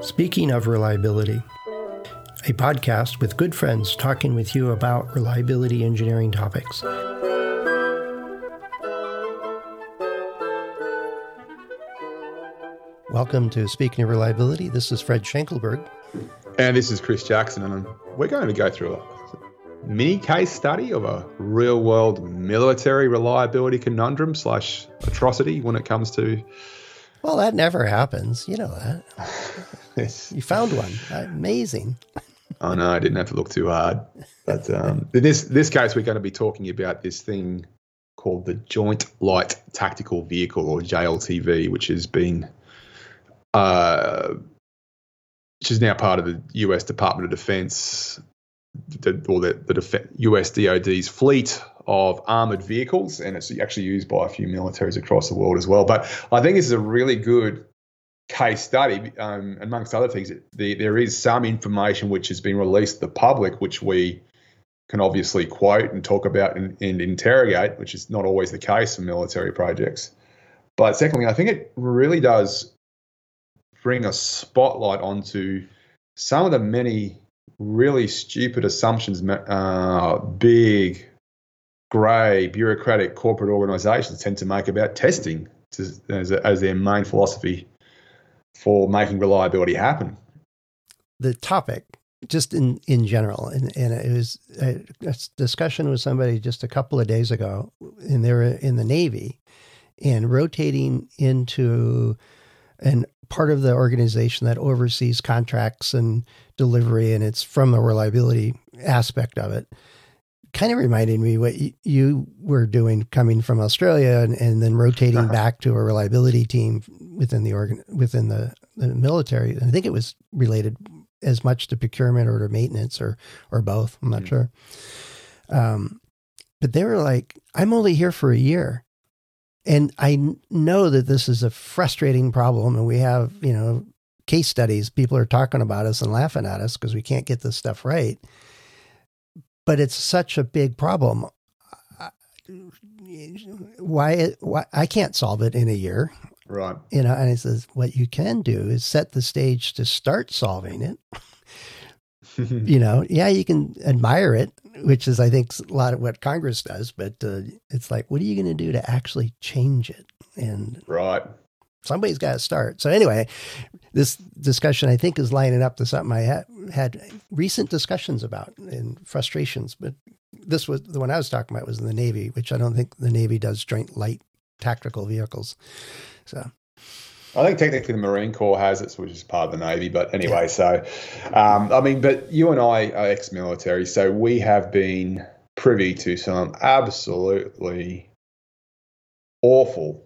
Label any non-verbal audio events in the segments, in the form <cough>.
Speaking of reliability, a podcast with good friends talking with you about reliability engineering topics. Welcome to Speaking of Reliability. This is Fred Schenkelberg. And this is Chris Jackson, and we're going to go through a mini case study of a real world military reliability conundrum slash atrocity when it comes to. Well, that never happens. You know that. yes. <laughs> You found one. Amazing. Oh no, I didn't have to look too hard. But um, in this this case, we're going to be talking about this thing called the Joint Light Tactical Vehicle, or JLTV, which has been, uh, which is now part of the U.S. Department of Defense, the, or the, the U.S. DoD's fleet of armored vehicles, and it's actually used by a few militaries across the world as well. But I think this is a really good case study, um, amongst other things, the, there is some information which has been released to the public, which we can obviously quote and talk about and, and, interrogate, which is not always the case in military projects. But secondly, I think it really does bring a spotlight onto some of the many really stupid assumptions uh, big, grey, bureaucratic corporate organisations tend to make about testing to, as, a, as their main philosophy for making reliability happen. The topic, just in, in general, and, and it was a, a discussion with somebody just a couple of days ago, and they were in the Navy and rotating into an part of the organization that oversees contracts and delivery, and it's from the reliability aspect of it kind of reminded me what you were doing coming from Australia and, and then rotating uh-huh. back to a reliability team within the organ within the, the military. And I think it was related as much to procurement or to maintenance or or both. I'm not mm-hmm. sure. Um, but they were like, "I'm only here for a year." And I know that this is a frustrating problem, and we have, you know, case studies. People are talking about us and laughing at us because we can't get this stuff right but it's such a big problem. Why, why I can't solve it in a year. Right. You know, and he says, what you can do is set the stage to start solving it. <laughs> you know, yeah, you can admire it, which is, I think, a lot of what Congress does, but uh, it's like, what are you going to do to actually change it? And right somebody's got to start. So anyway, this discussion I think is lining up to something I ha- had recent discussions about and frustrations. But this was the one I was talking about was in the Navy, which I don't think the Navy does joint light tactical vehicles. So. I think technically the Marine Corps has it, which is part of the Navy. But anyway, so um, I mean, but you and I are ex-military, so we have been privy to some absolutely awful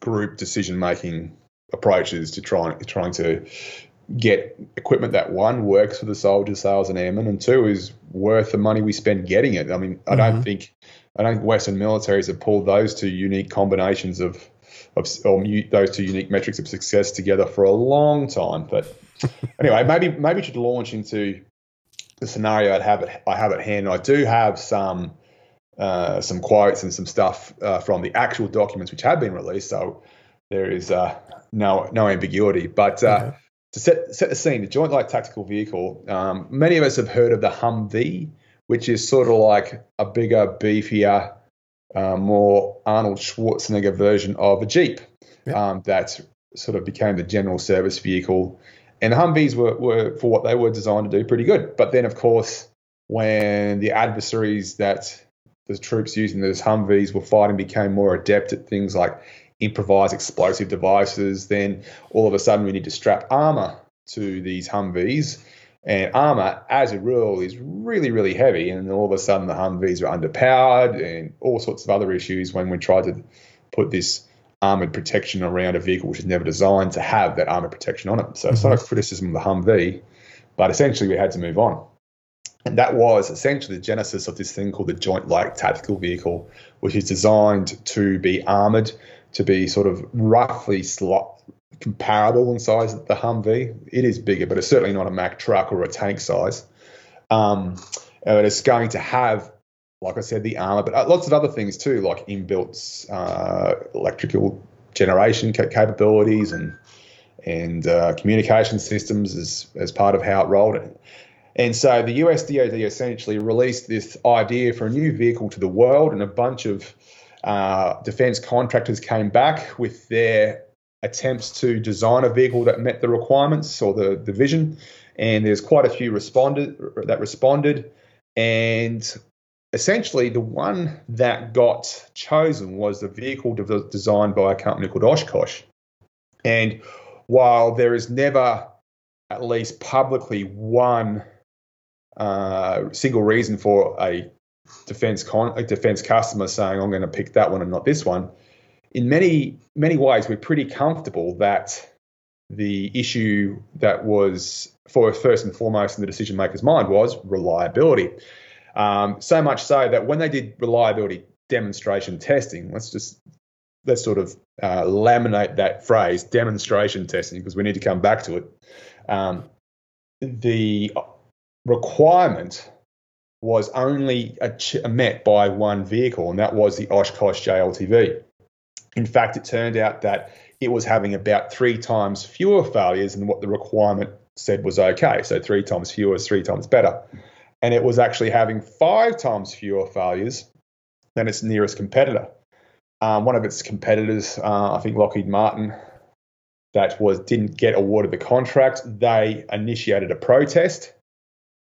group decision making approaches to trying trying to get equipment that one works for the soldiers, sailors, and airmen, and two is worth the money we spend getting it. I mean, I mm-hmm. don't think I don't think Western militaries have pulled those two unique combinations of of or those two unique metrics of success together for a long time. But <laughs> anyway, maybe maybe should launch into the scenario I have at I have at hand. I do have some uh, some quotes and some stuff uh, from the actual documents which have been released. So there is uh, no no ambiguity. But uh, okay. to set set the scene, the Joint Light Tactical Vehicle. Um, many of us have heard of the Humvee, which is sort of like a bigger, beefier, uh, more Arnold Schwarzenegger version of a Jeep um, that sort of became the general service vehicle. And the Humvees were, were, for what they were designed to do, pretty good. But then, of course, when the adversaries that the troops using those Humvees were fighting became more adept at things like improvised explosive devices. Then all of a sudden we need to strap armor to these Humvees. And armor, as a rule, is really, really heavy. And all of a sudden the Humvees are underpowered and all sorts of other issues when we tried to put this armored protection around a vehicle which is never designed to have that armored protection on it. So mm-hmm. it's not a criticism of the Humvee, but essentially we had to move on. And that was essentially the genesis of this thing called the Joint Light Tactical Vehicle, which is designed to be armored, to be sort of roughly slot, comparable in size to the Humvee. It is bigger, but it's certainly not a Mack truck or a tank size. Um, and it's going to have like I said, the armor, but uh, lots of other things too, like inbuilt uh, electrical generation capabilities and and uh, communication systems as as part of how it rolled. It. And so the US DoD essentially released this idea for a new vehicle to the world, and a bunch of uh, defense contractors came back with their attempts to design a vehicle that met the requirements or the, the vision. And there's quite a few responded that responded. And essentially, the one that got chosen was the vehicle de- designed by a company called Oshkosh. And while there is never, at least publicly, one uh, single reason for a defense con- a defense customer saying I'm going to pick that one and not this one. In many many ways, we're pretty comfortable that the issue that was for first and foremost in the decision maker's mind was reliability. Um, so much so that when they did reliability demonstration testing, let's just let's sort of uh, laminate that phrase demonstration testing because we need to come back to it. Um, the requirement was only met by one vehicle, and that was the Oshkosh JLTV. In fact, it turned out that it was having about three times fewer failures than what the requirement said was okay. So three times fewer is three times better. And it was actually having five times fewer failures than its nearest competitor. Um, one of its competitors, uh, I think Lockheed Martin, that was didn't get awarded the contract. They initiated a protest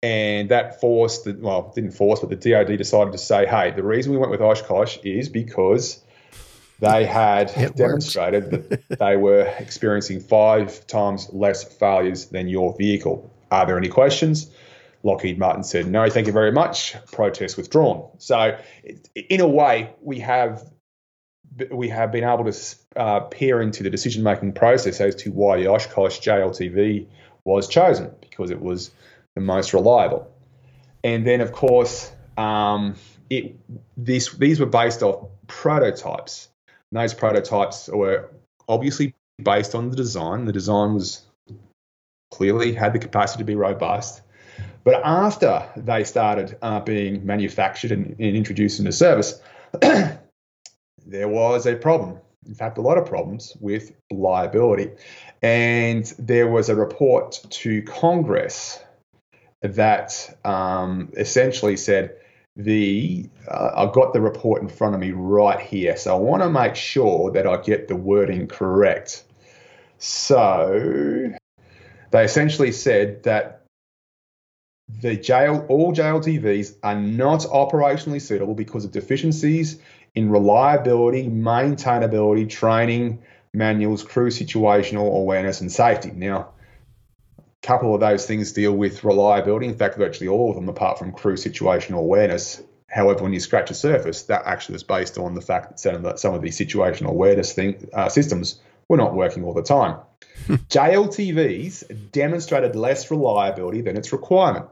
and that forced the well didn't force but the DoD decided to say hey the reason we went with Oshkosh is because they had it demonstrated that they were experiencing five times less failures than your vehicle. Are there any questions? Lockheed Martin said no thank you very much. Protest withdrawn. So in a way we have we have been able to uh, peer into the decision making process as to why the Oshkosh JLTV was chosen because it was the most reliable. And then, of course, um, it this these were based off prototypes. And those prototypes were obviously based on the design. The design was clearly had the capacity to be robust. But after they started uh, being manufactured and, and introduced into service, <clears throat> there was a problem. In fact, a lot of problems with liability. And there was a report to Congress that um, essentially said the uh, I've got the report in front of me right here, so I want to make sure that I get the wording correct. So they essentially said that the jail all JLTVs are not operationally suitable because of deficiencies in reliability, maintainability, training, manuals, crew situational awareness, and safety. Now, couple of those things deal with reliability. In fact, virtually all of them, apart from crew situational awareness. However, when you scratch the surface, that actually is based on the fact that some of, the, some of these situational awareness thing, uh, systems were not working all the time. <laughs> JLTVs demonstrated less reliability than its requirement.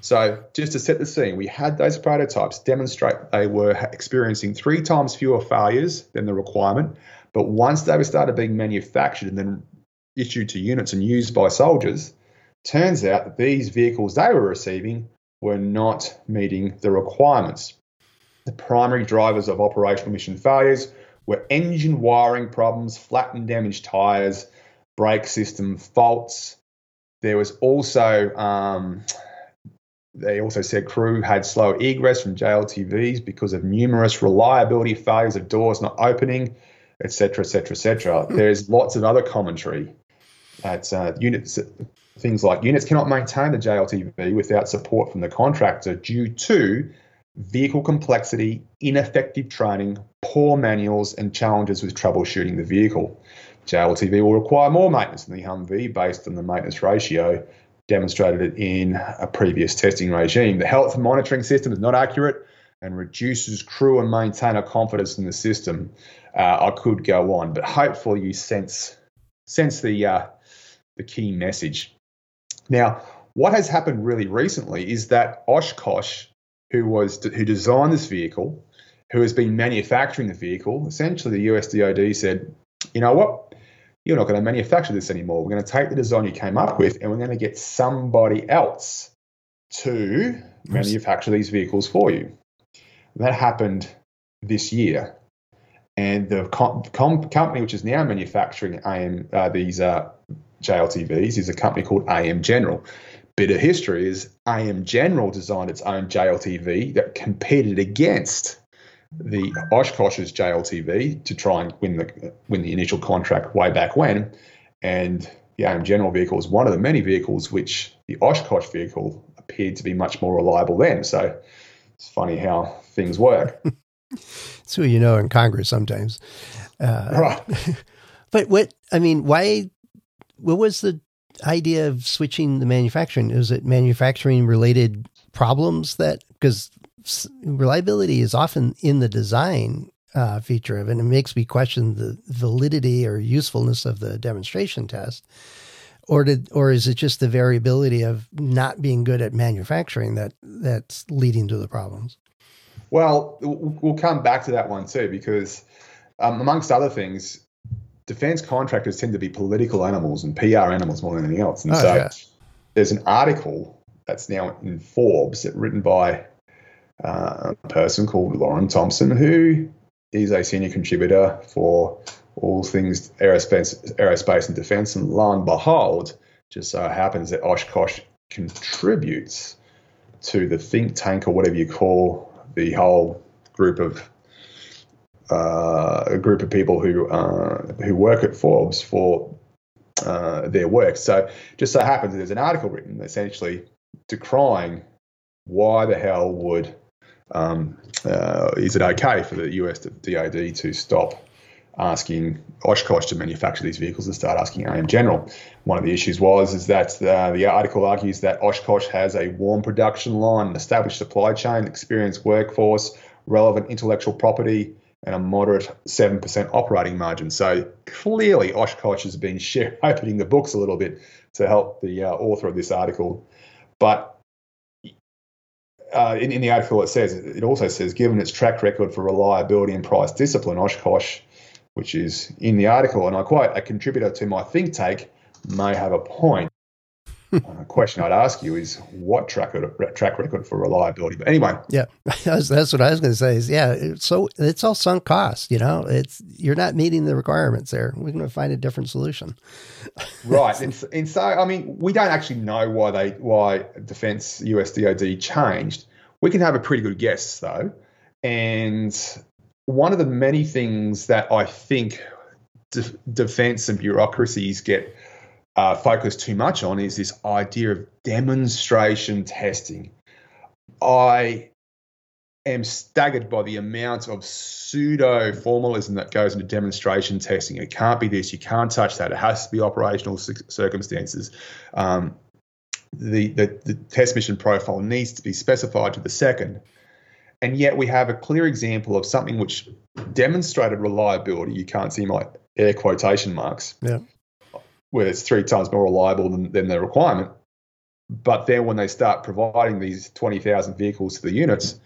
So, just to set the scene, we had those prototypes demonstrate they were experiencing three times fewer failures than the requirement. But once they were started being manufactured and then issued to units and used by soldiers, Turns out that these vehicles they were receiving were not meeting the requirements. The primary drivers of operational mission failures were engine wiring problems, flat and damaged tyres, brake system faults. There was also, um, they also said crew had slow egress from JLTVs because of numerous reliability failures of doors not opening, etc., etc., etc. There's lots of other commentary at uh, units things like units cannot maintain the JLTV without support from the contractor due to vehicle complexity, ineffective training, poor manuals, and challenges with troubleshooting the vehicle. JLTV will require more maintenance than the Humvee based on the maintenance ratio demonstrated in a previous testing regime. The health monitoring system is not accurate and reduces crew and maintainer confidence in the system. Uh, I could go on, but hopefully you sense sense the uh, the key message. Now, what has happened really recently is that Oshkosh, who was who designed this vehicle, who has been manufacturing the vehicle, essentially the US DoD said, you know what? You're not going to manufacture this anymore. We're going to take the design you came up with and we're going to get somebody else to manufacture these vehicles for you. That happened this year. And the com- com- company which is now manufacturing AM, uh, these uh, JLTVs is a company called AM General. Bit of history is AM General designed its own JLTV that competed against the Oshkosh's JLTV to try and win the win the initial contract way back when. And the AM General vehicle is one of the many vehicles which the Oshkosh vehicle appeared to be much more reliable then. So it's funny how things work. <laughs> It's who you know in Congress sometimes. Uh, right. <laughs> But what, I mean, why, what was the idea of switching the manufacturing? Is it manufacturing related problems that, because reliability is often in the design uh, feature of it, and it makes me question the validity or usefulness of the demonstration test. Or did, or is it just the variability of not being good at manufacturing that that's leading to the problems? Well, we'll come back to that one too, because um, amongst other things, defense contractors tend to be political animals and PR animals more than anything else. And oh, so yeah. there's an article that's now in Forbes that written by uh, a person called Loren Thompson, who is a senior contributor for all things aerospace, aerospace and defense. And lo and behold, just so happens that Oshkosh contributes to the think tank or whatever you call the whole group of uh, a group of people who uh, who work at Forbes for uh, their work. So just so happens there's an article written essentially decrying why the hell would um, uh, is it okay for the US DoD to stop asking Oshkosh to manufacture these vehicles and start asking AM General. One of the issues was is that uh, the article argues that Oshkosh has a warm production line, an established supply chain, experienced workforce, relevant intellectual property, and a moderate 7% operating margin. So clearly Oshkosh has been share, <laughs> opening the books a little bit to help the uh, author of this article. But uh, in, in, the article, it says it also says, given its track record for reliability and price discipline, Oshkosh which is in the article, and I quote, a contributor to my think tank may have a point. A question I'd ask you is what track record, track record for reliability? But anyway, yeah, <laughs> that's, that's what I was going to say. Is yeah, it's so it's all sunk cost. You know, it's you're not meeting the requirements there. We're going to find a different solution. <laughs> right, and, and so I mean, we don't actually know why they why Defense USDOD changed. We can have a pretty good guess though, and one of the many things that I think de- defense and bureaucracies get uh, focused too much on is this idea of demonstration testing. I am staggered by the amount of pseudo formalism that goes into demonstration testing. It can't be this, you can't touch that. It has to be operational circumstances. Um, the, the, the test mission profile needs to be specified to the second. And yet we have a clear example of something which demonstrated reliability. You can't see my air quotation marks. Yeah. Where it's three times more reliable than, than the requirement. But then when they start providing these 20,000 vehicles to the units,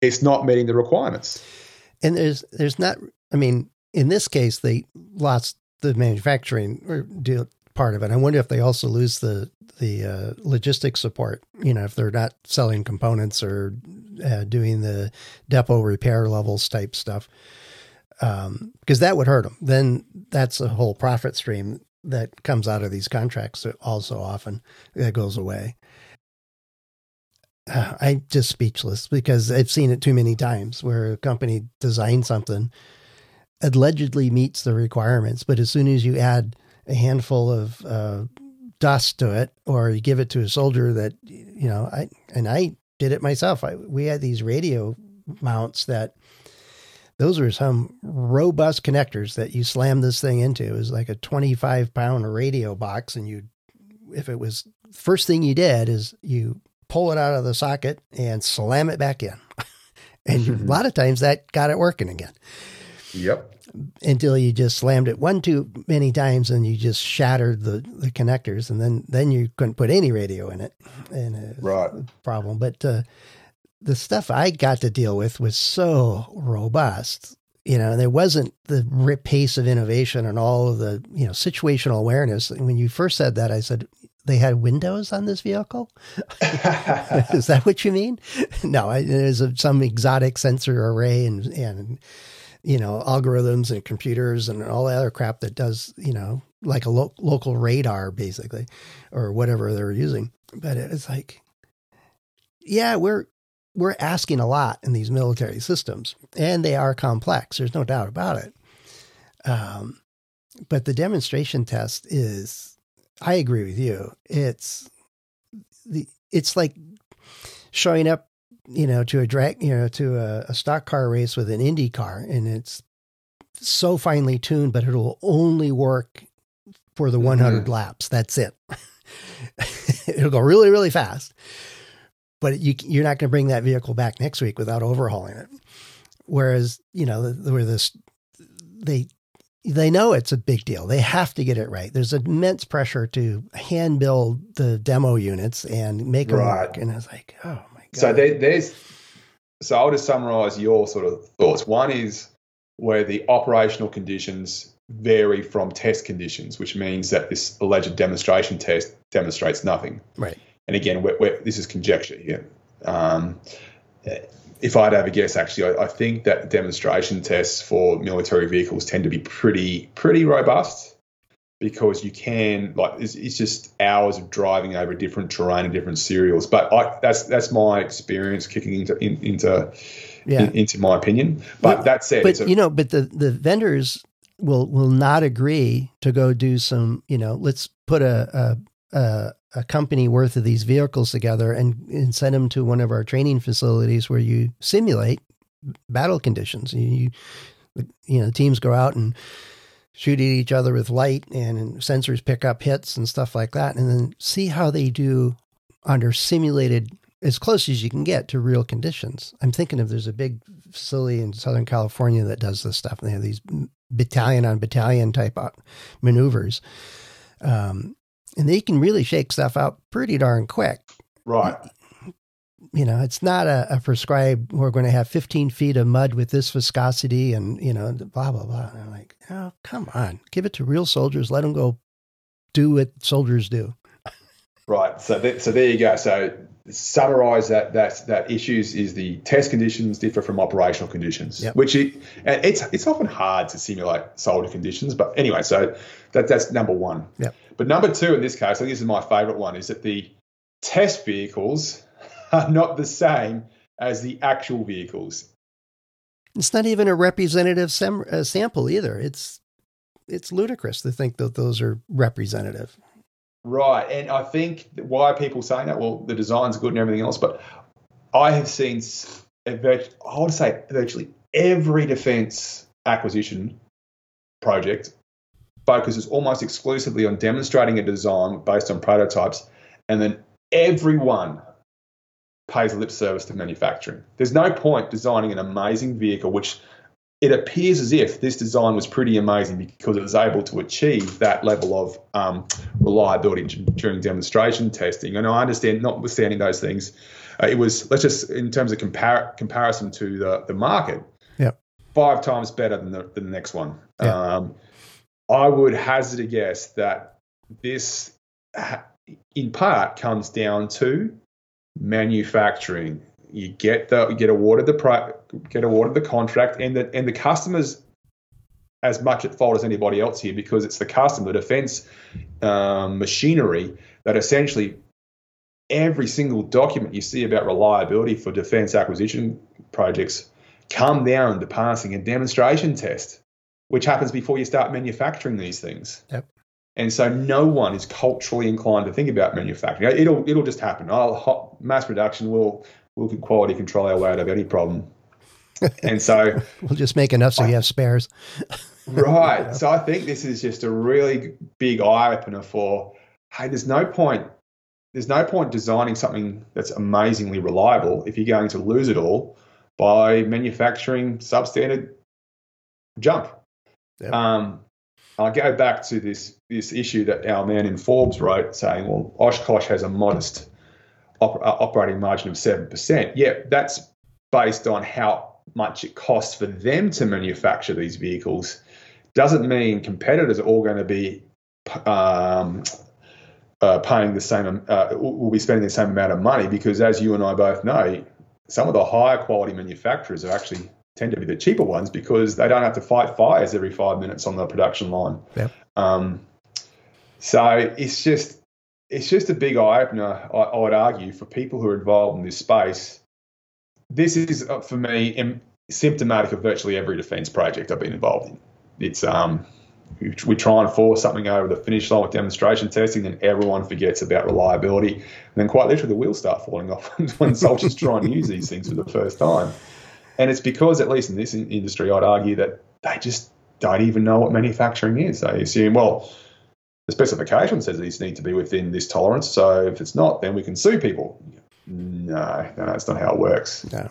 it's not meeting the requirements. And there's there's not I mean, in this case they lost the manufacturing part of it. I wonder if they also lose the the uh, logistics support. You know, if they're not selling components or uh, doing the depot repair levels type stuff, because um, that would hurt them. Then that's a whole profit stream that comes out of these contracts. Also, often that goes away. Uh, I'm just speechless because I've seen it too many times where a company designs something allegedly meets the requirements, but as soon as you add a handful of uh, dust to it, or you give it to a soldier that you know. I and I did it myself. I, we had these radio mounts that those were some robust connectors that you slam this thing into. It was like a 25 pound radio box. And you, if it was first thing you did is you pull it out of the socket and slam it back in. <laughs> and <laughs> a lot of times that got it working again. Yep until you just slammed it one too many times and you just shattered the, the connectors and then then you couldn't put any radio in it and right problem but uh, the stuff i got to deal with was so robust you know there wasn't the pace of innovation and all of the you know situational awareness and when you first said that i said they had windows on this vehicle. <laughs> Is that what you mean? No, it is some exotic sensor array and and you know algorithms and computers and all that other crap that does you know like a lo- local radar basically or whatever they're using. But it's like, yeah, we're we're asking a lot in these military systems, and they are complex. There's no doubt about it. Um, but the demonstration test is, I agree with you. It's the it's like showing up, you know, to a drag, you know, to a, a stock car race with an Indy car, and it's so finely tuned, but it'll only work for the 100 mm-hmm. laps. That's it. <laughs> it'll go really, really fast but you, you're not going to bring that vehicle back next week without overhauling it. Whereas, you know, where this, they, they know it's a big deal. They have to get it right. There's immense pressure to hand build the demo units and make them right. work. And I was like, oh my god. So there, there's, so I'll just summarize your sort of thoughts. One is where the operational conditions vary from test conditions, which means that this alleged demonstration test demonstrates nothing. Right and again, we're, we're, this is conjecture here. Um, if I'd have a guess, actually, I, I, think that demonstration tests for military vehicles tend to be pretty pretty robust because you can like it's, it's just hours of driving over different terrain and different serials. But I, that's that's my experience kicking into in, into yeah. in, into my opinion. But well, that said, but a, you know, but the the vendors will will not agree to go do some. You know, let's put a, a, a a company worth of these vehicles together and, and send them to one of our training facilities where you simulate battle conditions. You, you know, teams go out and shoot at each other with light and sensors pick up hits and stuff like that, and then see how they do under simulated as close as you can get to real conditions. I'm thinking of there's a big facility in Southern California that does this stuff. and They have these battalion on battalion type maneuvers. Um, and they can really shake stuff out pretty darn quick. Right. You know, it's not a, a prescribed, we're going to have 15 feet of mud with this viscosity and, you know, blah, blah, blah. And I'm like, oh, come on. Give it to real soldiers. Let them go do what soldiers do. Right. So, th- so there you go. So summarize that that that issues is the test conditions differ from operational conditions, yep. which it, it's it's often hard to simulate soldier conditions. But anyway, so that that's number one. Yeah. But number two in this case, I think this is my favourite one, is that the test vehicles <laughs> are not the same as the actual vehicles. It's not even a representative sem- uh, sample either. It's it's ludicrous to think that those are representative. Right, and I think why are people saying that? Well, the design's good and everything else, but I have seen, I would say, virtually every defence acquisition project focuses almost exclusively on demonstrating a design based on prototypes, and then everyone pays lip service to manufacturing. There's no point designing an amazing vehicle, which it appears as if this design was pretty amazing because it was able to achieve that level of um, reliability during demonstration testing. And I understand, notwithstanding those things, uh, it was let's just in terms of compar- comparison to the the market, yeah, five times better than the, than the next one. Yeah. Um, I would hazard a guess that this, in part, comes down to manufacturing. You get the you get awarded the pri- get awarded the contract, and the and the customers as much at fault as anybody else here because it's the customer, the defence um, machinery that essentially every single document you see about reliability for defence acquisition projects come down to passing a demonstration test which happens before you start manufacturing these things. Yep. And so no one is culturally inclined to think about manufacturing. It'll it'll just happen. I'll, mass production will will quality control our way out of any problem. <laughs> And so we'll just make enough so I, you have spares. right. <laughs> So I think this is just a really big eye opener for hey, there's no point there's no point designing something that's amazingly reliable if you're going to lose it all by manufacturing substandard junk. Yep. Um, I go back to this this issue that our man in Forbes wrote, saying, "Well, Oshkosh has a modest op- uh, operating margin of seven percent." Yeah, that's based on how much it costs for them to manufacture these vehicles. Doesn't mean competitors are all going to be um, uh, paying the same, uh, will be spending the same amount of money because, as you and I both know, some of the higher quality manufacturers are actually tend to be the cheaper ones because they don't have to fight fires every five minutes on the production line. Yep. Um, so it's just it's just a big eye opener. I, I, would argue for people who are involved in this space. This is uh, for me symptomatic of virtually every defence project I've been involved in. It's um, we try and force something over the finish line with demonstration testing, then everyone forgets about reliability, and then quite literally the wheels start falling off <laughs> when soldiers try and use these things for the first time. And it's because, at least in this industry, I'd argue that they just don't even know what manufacturing is. They assume, well, the specification says these need to be within this tolerance. So if it's not, then we can sue people. No, no, that's not how it works. No.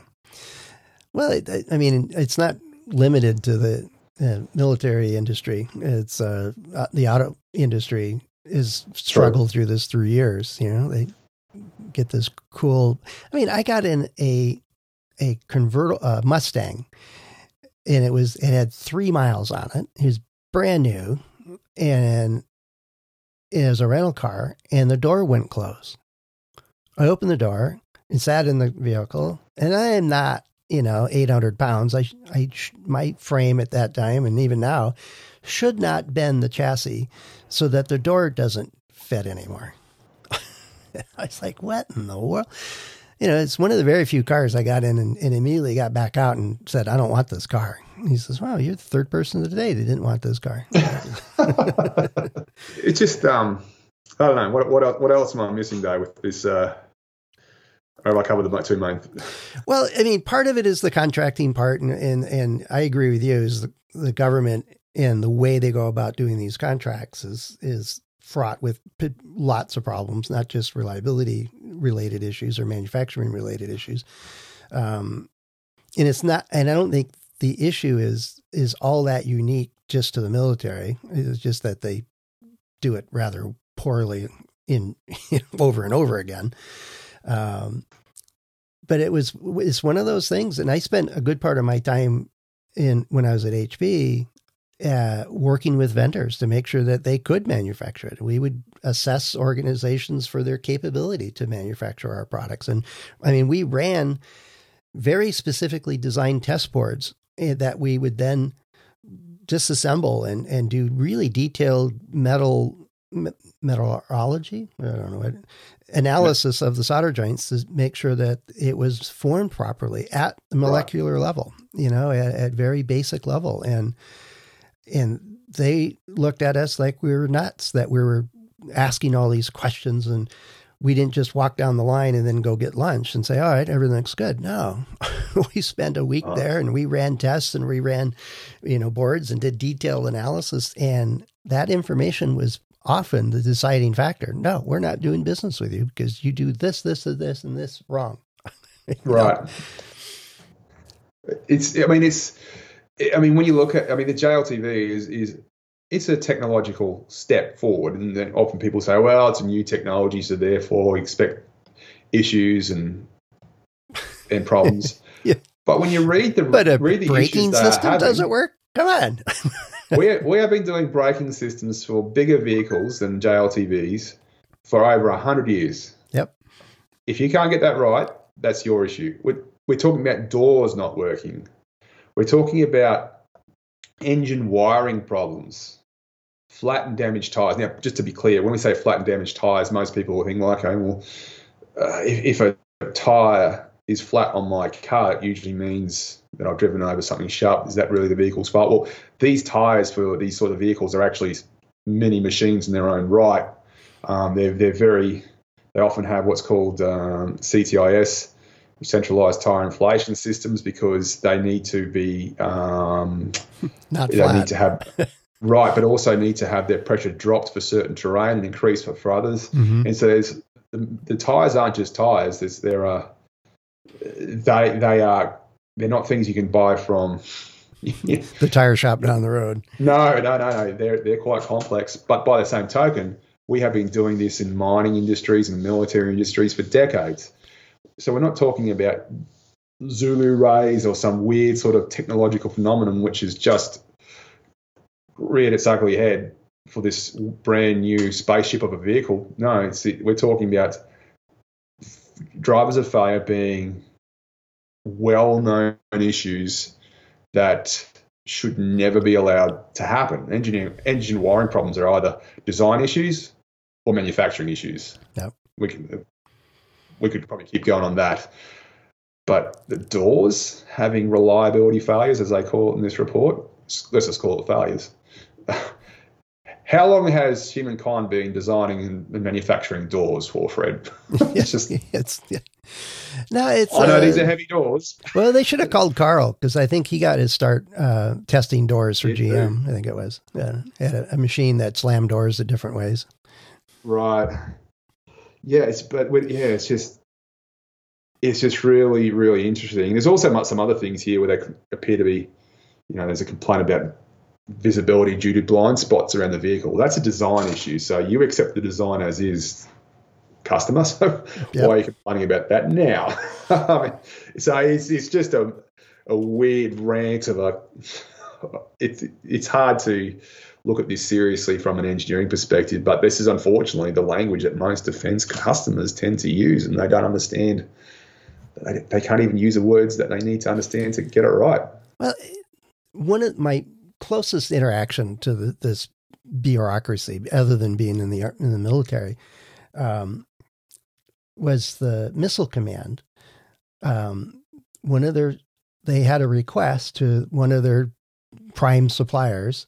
Well, it, I mean, it's not limited to the uh, military industry. It's uh, uh the auto industry is struggled through this through years. You know, they get this cool. I mean, I got in a a convertible uh, Mustang, and it was it had three miles on it. It was brand new, and it was a rental car, and the door wouldn't close. I opened the door and sat in the vehicle, and I am not you know, 800 pounds. I, I, my frame at that time and even now should not bend the chassis so that the door doesn't fit anymore. <laughs> I was like, what in the world? You know, it's one of the very few cars I got in and, and immediately got back out and said, I don't want this car. he says, Wow, you're the third person today that didn't want this car. <laughs> it's just, um, I don't know. What, what, what else am I missing, though, with this uh, or I cover the two main. <laughs> Well, I mean, part of it is the contracting part, and and, and I agree with you. Is the, the government and the way they go about doing these contracts is is fraught with lots of problems, not just reliability related issues or manufacturing related issues. Um, and it's not, and I don't think the issue is is all that unique just to the military. It's just that they do it rather poorly in <laughs> over and over again. Um, but it was it's one of those things, and I spent a good part of my time in when I was at HP uh, working with vendors to make sure that they could manufacture it. We would assess organizations for their capability to manufacture our products, and I mean, we ran very specifically designed test boards eh, that we would then disassemble and and do really detailed metal metallurgy. I don't know what analysis of the solder joints to make sure that it was formed properly at the molecular right. level, you know, at, at, very basic level. And and they looked at us like we were nuts, that we were asking all these questions and we didn't just walk down the line and then go get lunch and say, all right, everything's good. No, <laughs> we spent a week there and we ran tests and we ran, you know, boards and did detailed analysis. And that information was often the deciding factor. No, we're not doing business with you because you do this, this, and this, and this wrong. <laughs> right. It's. I mean, it's. I mean, when you look at, I mean, the JLTV is is it's a technological step forward, and then often people say, well, it's a new technology, so therefore expect issues and and problems. <laughs> yeah. But when you read the but a read the braking system having, doesn't work. Come on. <laughs> we, we have been doing braking systems for bigger vehicles than JLTVs for over 100 years. Yep. If you can't get that right, that's your issue. We're, we're talking about doors not working. We're talking about engine wiring problems, flat and damaged tyres. Now, just to be clear, when we say flat and damaged tyres, most people will think, well, okay, well, uh, if, if a tyre is flat on my car, it usually means that I've driven over something sharp. Is that really the vehicle's fault? Well, these tyres for these sort of vehicles are actually mini machines in their own right. Um, they're they're very they often have what's called um, CTIS, centralized tire inflation systems, because they need to be um, <laughs> not they flat. need to have <laughs> right, but also need to have their pressure dropped for certain terrain and increased for, for others. Mm-hmm. And so there's the, the tires aren't just tires. There's there are they they are they're not things you can buy from <laughs> the tire shop down the road. No, no, no, no. They're they're quite complex. But by the same token, we have been doing this in mining industries and military industries for decades. So we're not talking about Zulu rays or some weird sort of technological phenomenon which is just reared its ugly head for this brand new spaceship of a vehicle. No, it's we're talking about drivers of failure being well-known issues that should never be allowed to happen. Engineering engine wiring problems are either design issues or manufacturing issues. Yep. We can we could probably keep going on that. But the doors having reliability failures, as they call it in this report, let's just call it failures. <laughs> How long has humankind been designing and manufacturing doors for, Fred? <laughs> it's just it's yeah. no, it's. I know uh, these are heavy doors. well, they should have called Carl because I think he got his start uh, testing doors for GM. I think it was. Yeah, had a, a, machine that slammed doors in different ways. Right. Yeah, it's but yeah, it's just it's just really really interesting. There's also some other things here where they appear to be, you know, there's a complaint about visibility due to blind spots around the vehicle. That's a design issue. So you accept the design as is, customer. <laughs> So yep. why are you complaining about that now? <laughs> so it's, it's just a, a weird rant of a. <laughs> It's it's hard to look at this seriously from an engineering perspective, but this is unfortunately the language that most defence customers tend to use, and they don't understand. They, they can't even use the words that they need to understand to get it right. Well, one of my closest interaction to the, this bureaucracy, other than being in the in the military, um, was the missile command. Um, one of their they had a request to one of their prime suppliers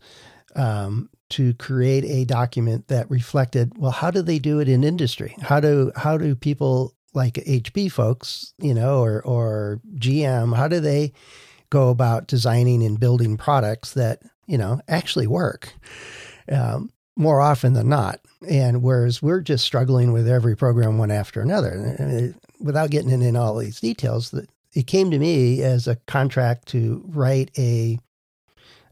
um, to create a document that reflected well how do they do it in industry how do how do people like HP folks you know or or GM how do they go about designing and building products that you know actually work um, more often than not. And whereas we're just struggling with every program one after another, without getting into all these details, that it came to me as a contract to write a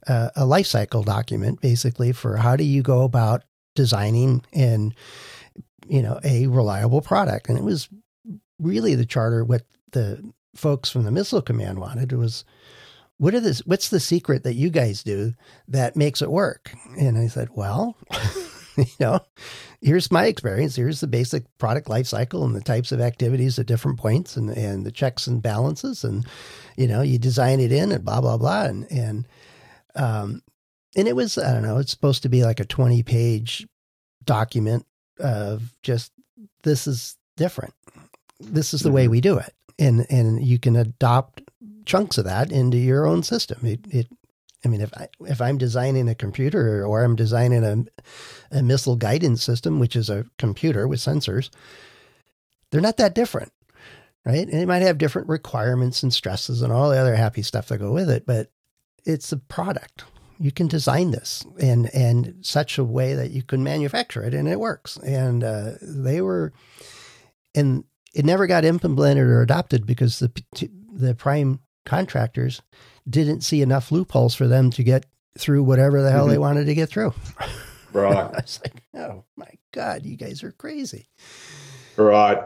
uh, a life cycle document, basically for how do you go about designing and you know a reliable product. And it was really the charter what the folks from the missile command wanted. Was what are this what's the secret that you guys do that makes it work? And i said well <laughs> you know here's my experience. Here's the basic product life cycle and the types of activities at different points and, and the checks and balances and you know you design it in and blah blah blah. And and um and it was i don't know it's supposed to be like a 20 page document of just this is different this is the way mm-hmm. we do it and and you can adopt chunks of that into your own system. It, it I mean, if I if I'm designing a computer or I'm designing a a missile guidance system, which is a computer with sensors, they're not that different, right? And it might have different requirements and stresses and all the other happy stuff that go with it, but it's a product. You can design this and and such a way that you can manufacture it and it works. And uh, they were, and it never got implemented or adopted because the the prime contractors didn't see enough loopholes for them to get through whatever the hell mm-hmm. they wanted to get through. Right. <laughs> I was like, oh my God, you guys are crazy. Right.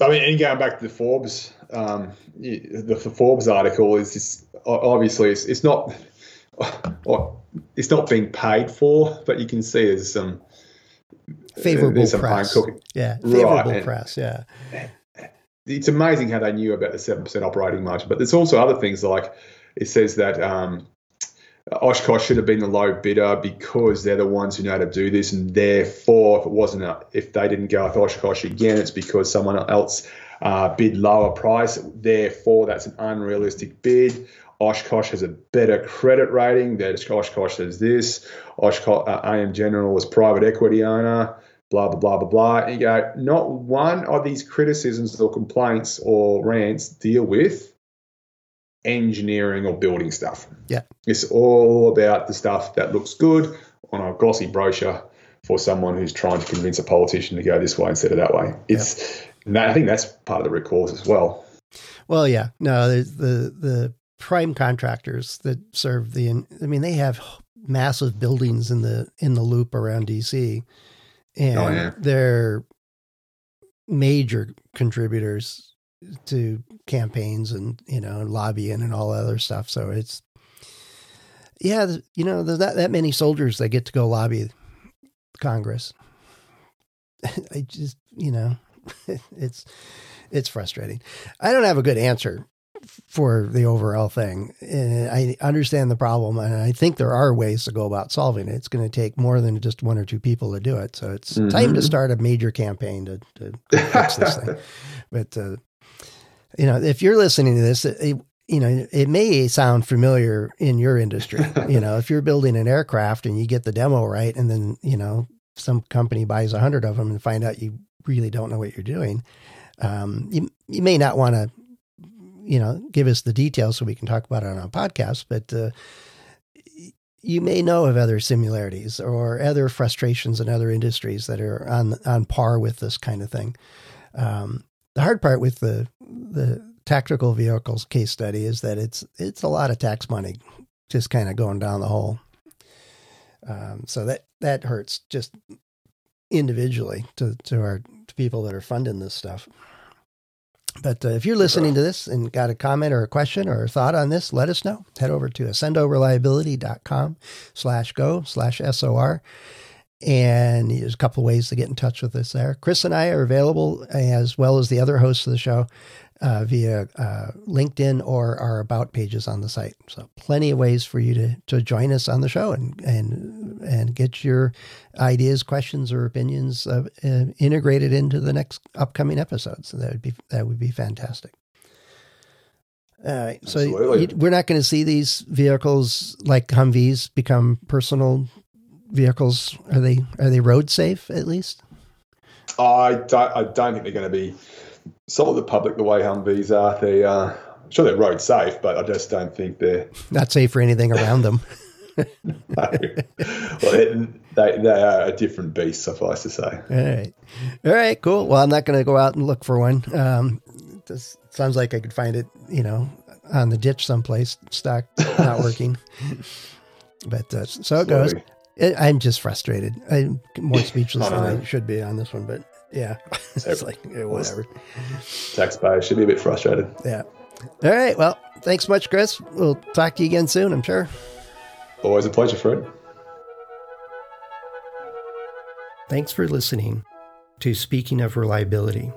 I mean, and going back to the Forbes, um, the, the Forbes article is just, obviously it's, it's not it's not being paid for, but you can see there's some favorable some press. Yeah, favorable right. press. Yeah, it's amazing how they knew about the seven percent operating margin. But there's also other things like it says that um, Oshkosh should have been the low bidder because they're the ones who know how to do this, and therefore, if it wasn't a, if they didn't go with Oshkosh again, it's because someone else uh, bid lower price. Therefore, that's an unrealistic bid. Oshkosh has a better credit rating. That Oshkosh says this. Oshkosh uh, AM General was private equity owner blah, blah, blah, blah, blah. And you go, not one of these criticisms or complaints or rants deal with engineering or building stuff. Yeah. It's all about the stuff that looks good on a glossy brochure for someone who's trying to convince a politician to go this way instead of that way. It's, yeah. I think that's part of the recourse as well. Well, yeah, no, the the prime contractors that serve the, I mean, they have massive buildings in the in the loop around DC oh, and oh, yeah. they're major contributors to campaigns and you know lobbying and all other stuff. So it's yeah, you know, there's not that many soldiers that get to go lobby Congress. <laughs> I just, you know, <laughs> it's it's frustrating. I don't have a good answer for the overall thing. And I understand the problem, and I think there are ways to go about solving it. It's going to take more than just one or two people to do it. So it's mm-hmm. time to start a major campaign to, to fix this thing. <laughs> But uh, you know, if you're listening to this, it, you know, it may sound familiar in your industry. you know, if you're building an aircraft and you get the demo right, and then you know some company buys a hundred of them and find out you really don't know what you're doing, um, you you may not want to, you know, give us the details so we can talk about it on a podcast, but. Uh, you may know of other similarities or other frustrations in other industries that are on on par with this kind of thing. Um, the hard part with the the tactical vehicles case study is that it's it's a lot of tax money just kind of going down the hole. Um, so that that hurts just individually to to our to people that are funding this stuff. But uh, if you're listening to this and got a comment or a question or a thought on this, let us know. Head over to accendoreliability.com slash go slash SOR and there's a couple ways to get in touch with us there. Chris and I are available as well as the other hosts of the show uh, via uh, LinkedIn or our about pages on the site. So plenty of ways for you to, to join us on the show and and and get your ideas, questions, or opinions uh, integrated into the next upcoming episodes. So that would be that would be fantastic. All right, so you, we're not going to see these vehicles like Humvees become personal vehicles are they are they road safe at least? I don't. I don't think they're going to be sold of the public the way Humvees are. They uh, sure they're road safe, but I just don't think they're <laughs> not safe for anything around them. <laughs> no. Well, they, they, they are a different beast, suffice to say. All right, all right, cool. Well, I'm not going to go out and look for one. Um, this sounds like I could find it, you know, on the ditch someplace, stock not <laughs> working. but uh, so it goes. I'm just frustrated. I'm more speechless than I should be on this one, but yeah, <laughs> it's like yeah, whatever. Taxpayers should be a bit frustrated. Yeah. All right. Well, thanks much, Chris. We'll talk to you again soon. I'm sure. Always a pleasure, Fred. Thanks for listening to Speaking of Reliability.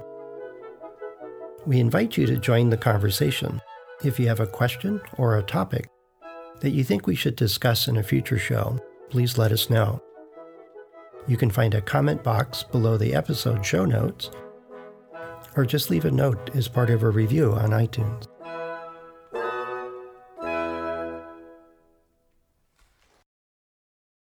We invite you to join the conversation. If you have a question or a topic that you think we should discuss in a future show, please let us know. You can find a comment box below the episode show notes, or just leave a note as part of a review on iTunes.